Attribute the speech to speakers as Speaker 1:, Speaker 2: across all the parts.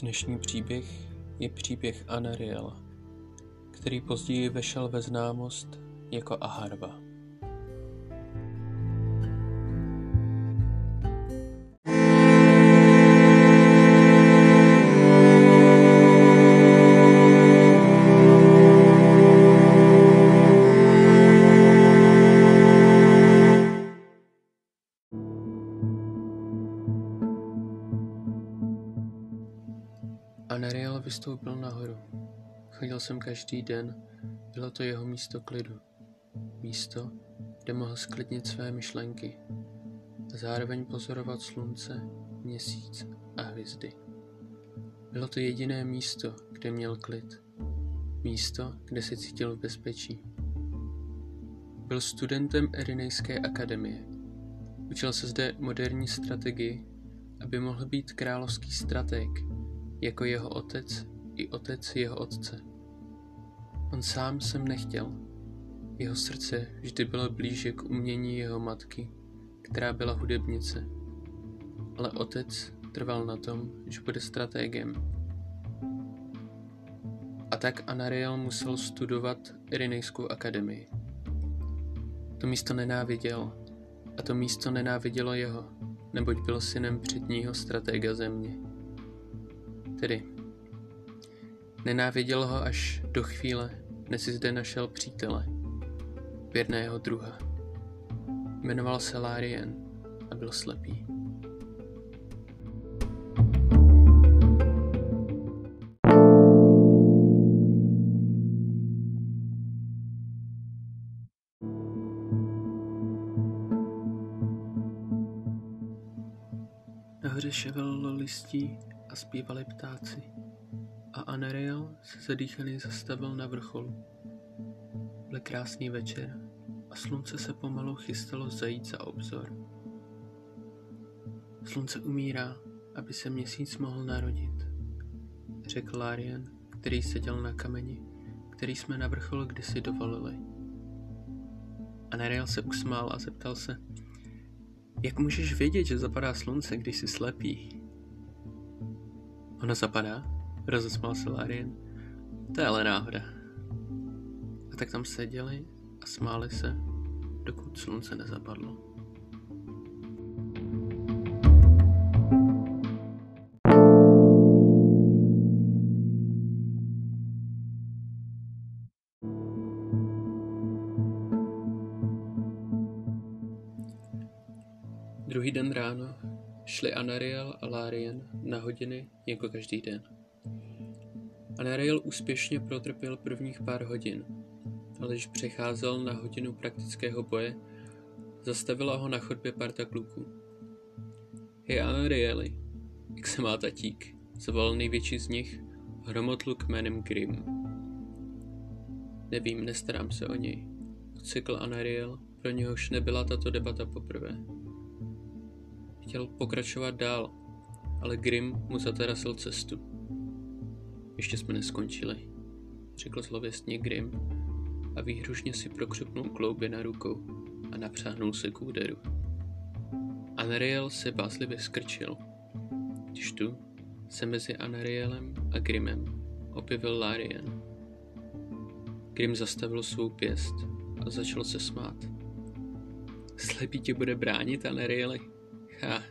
Speaker 1: Dnešní příběh je příběh Anariela, který později vešel ve známost jako Aharva. Anariel vystoupil nahoru. Chodil jsem každý den, bylo to jeho místo klidu. Místo, kde mohl sklidnit své myšlenky a zároveň pozorovat slunce, měsíc a hvězdy. Bylo to jediné místo, kde měl klid. Místo, kde se cítil v bezpečí. Byl studentem Erinejské akademie. Učil se zde moderní strategii, aby mohl být královský strateg jako jeho otec i otec jeho otce. On sám jsem nechtěl. Jeho srdce vždy bylo blíže k umění jeho matky, která byla hudebnice. Ale otec trval na tom, že bude strategem. A tak Anariel musel studovat Irinejskou akademii. To místo nenáviděl a to místo nenávidělo jeho, neboť byl synem předního stratega země. Tedy nenáviděl ho až do chvíle, než si zde našel přítele, věrného druha. Jmenoval se Lárien a byl slepý. Nahoře ševelilo listí a zpívali ptáci. A Anariel se zadýchaný zastavil na vrcholu. Byl krásný večer a slunce se pomalu chystalo zajít za obzor. Slunce umírá, aby se měsíc mohl narodit, řekl Larian, který seděl na kameni, který jsme na vrcholu kdysi dovolili. Anariel se usmál a zeptal se, jak můžeš vědět, že zapadá slunce, když jsi slepý? Ono zapadá? Rozesmál se Larian. To je ale náhoda. A tak tam seděli a smáli se, dokud slunce nezapadlo. Druhý den ráno šli Anariel a Lárien na hodiny jako každý den. Anariel úspěšně protrpěl prvních pár hodin, ale když přecházel na hodinu praktického boje, zastavila ho na chodbě parta kluků. Hej Anarieli, jak se má tatík? Zavolal největší z nich, hromotluk jménem Grim. Nevím, nestarám se o něj, odsekl Anariel, pro něhož nebyla tato debata poprvé. Chtěl pokračovat dál, ale Grim mu zatarasil cestu. Ještě jsme neskončili, řekl zlověstně Grim a výhružně si prokřupnul klouby na rukou a napřáhnul se k úderu. Anariel se bázlivě skrčil. Když tu se mezi Anarielem a Grimem objevil Larian. Grim zastavil svou pěst a začal se smát. Slepý tě bude bránit, Anarieli? Ha,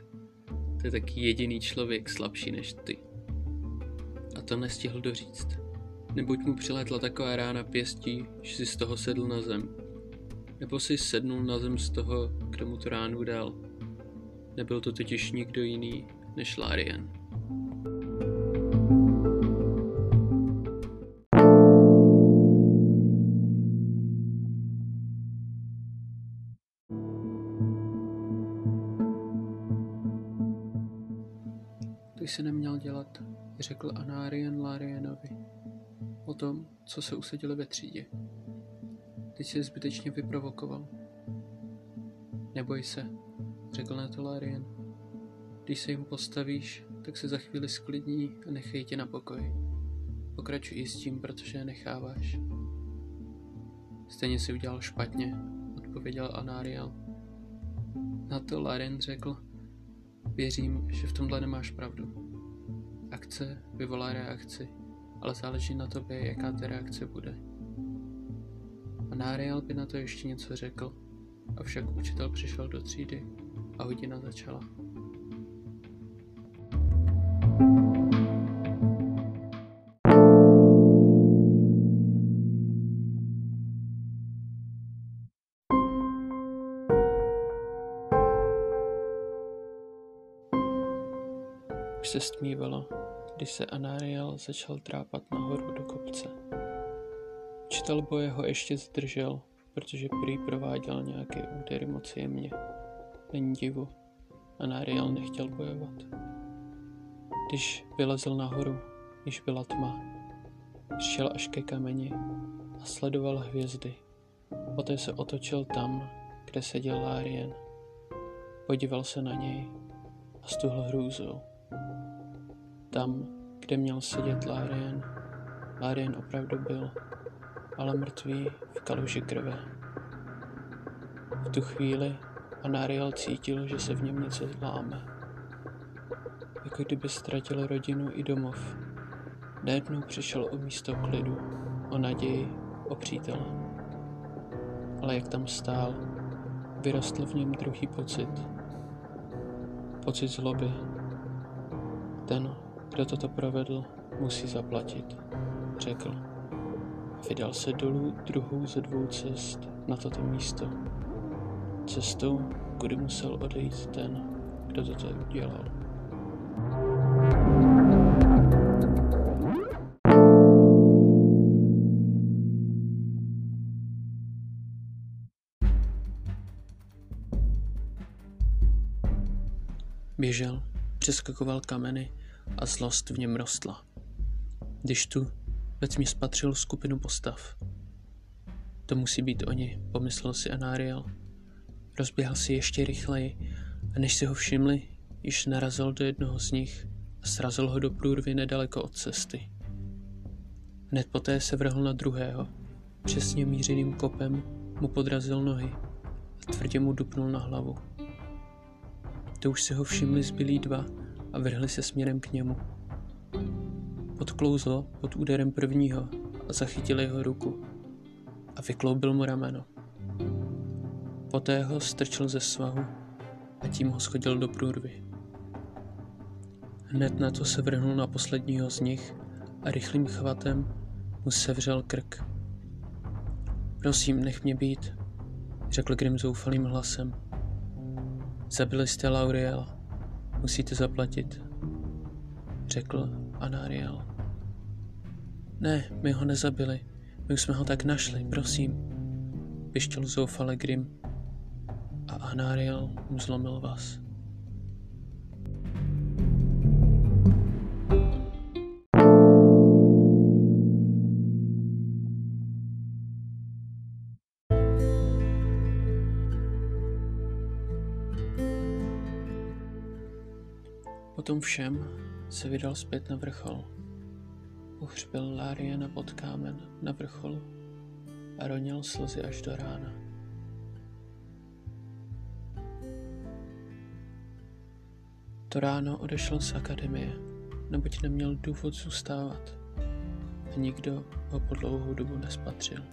Speaker 1: to je taky jediný člověk slabší než ty. A to nestihl doříct. Nebuď mu přiletla taková rána pěstí, že si z toho sedl na zem. Nebo si sednul na zem z toho, kdo mu tu ránu dal. Nebyl to totiž nikdo jiný než Larian. To jsi neměl dělat, řekl Anarian Larianovi. O tom, co se usadili ve třídě. Teď si zbytečně vyprovokoval. Neboj se, řekl na to Larian. Když se jim postavíš, tak se za chvíli sklidní a nechej tě na pokoji. Pokračuj i s tím, protože je necháváš. Stejně si udělal špatně, odpověděl Anariel. Na to Larian řekl, Věřím, že v tomhle nemáš pravdu. Akce vyvolá reakci, ale záleží na tobě, jaká ta reakce bude. A Náriel by na to ještě něco řekl, avšak učitel přišel do třídy a hodina začala. Se stmívalo, když se Anariel začal trápat nahoru do kopce. Učitel boje ho ještě zdržel, protože prý prováděl nějaké údery moc jemně. Není divu, Anariel nechtěl bojovat. Když vylezl nahoru, již byla tma. Šel až ke kameni a sledoval hvězdy. Poté se otočil tam, kde seděl Lárien. Podíval se na něj a stuhl hrůzou. Tam, kde měl sedět Lárien, Lárien opravdu byl, ale mrtvý v kaluži krve. V tu chvíli Anariel cítil, že se v něm něco láme. Jako kdyby ztratil rodinu i domov. Najednou přišel o místo klidu, o naději, o přítele. Ale jak tam stál, vyrostl v něm druhý pocit. Pocit zloby. Ten, kdo toto provedl, musí zaplatit, řekl. Vydal se dolů druhou ze dvou cest na toto místo. Cestou, kudy musel odejít ten, kdo toto udělal. Běžel, přeskakoval kameny a zlost v něm rostla. Když tu ve tmě spatřil skupinu postav. To musí být oni, pomyslel si Anariel. Rozběhl si ještě rychleji a než si ho všimli, již narazil do jednoho z nich a srazil ho do průrvy nedaleko od cesty. Hned poté se vrhl na druhého. Přesně mířeným kopem mu podrazil nohy a tvrdě mu dupnul na hlavu. To už si ho všimli zbylí dva a vrhli se směrem k němu. Podklouzl pod úderem prvního a zachytil jeho ruku a vykloubil mu rameno. Poté ho strčil ze svahu a tím ho schodil do průrvy. Hned na to se vrhnul na posledního z nich a rychlým chvatem mu sevřel krk. Prosím, nech mě být, řekl Grim zoufalým hlasem. Zabili jste Lauriela. Musíte zaplatit, řekl Anariel. Ne, my ho nezabili. My už jsme ho tak našli, prosím, vyštěl zoufale Grim. A Anariel mu zlomil vás. Potom všem se vydal zpět na vrchol. Uhřbil Láriana pod kámen na vrcholu a ronil slzy až do rána. To ráno odešel z akademie, neboť neměl důvod zůstávat a nikdo ho po dlouhou dobu nespatřil.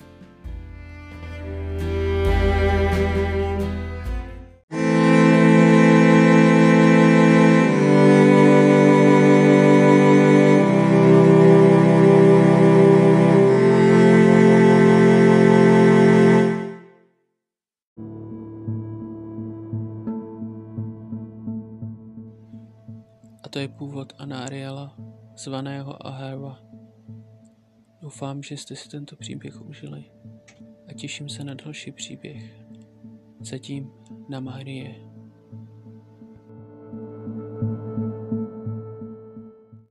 Speaker 1: To je původ Anariela, zvaného Aherva. Doufám, že jste si tento příběh užili a těším se na další příběh. Zatím na Marie.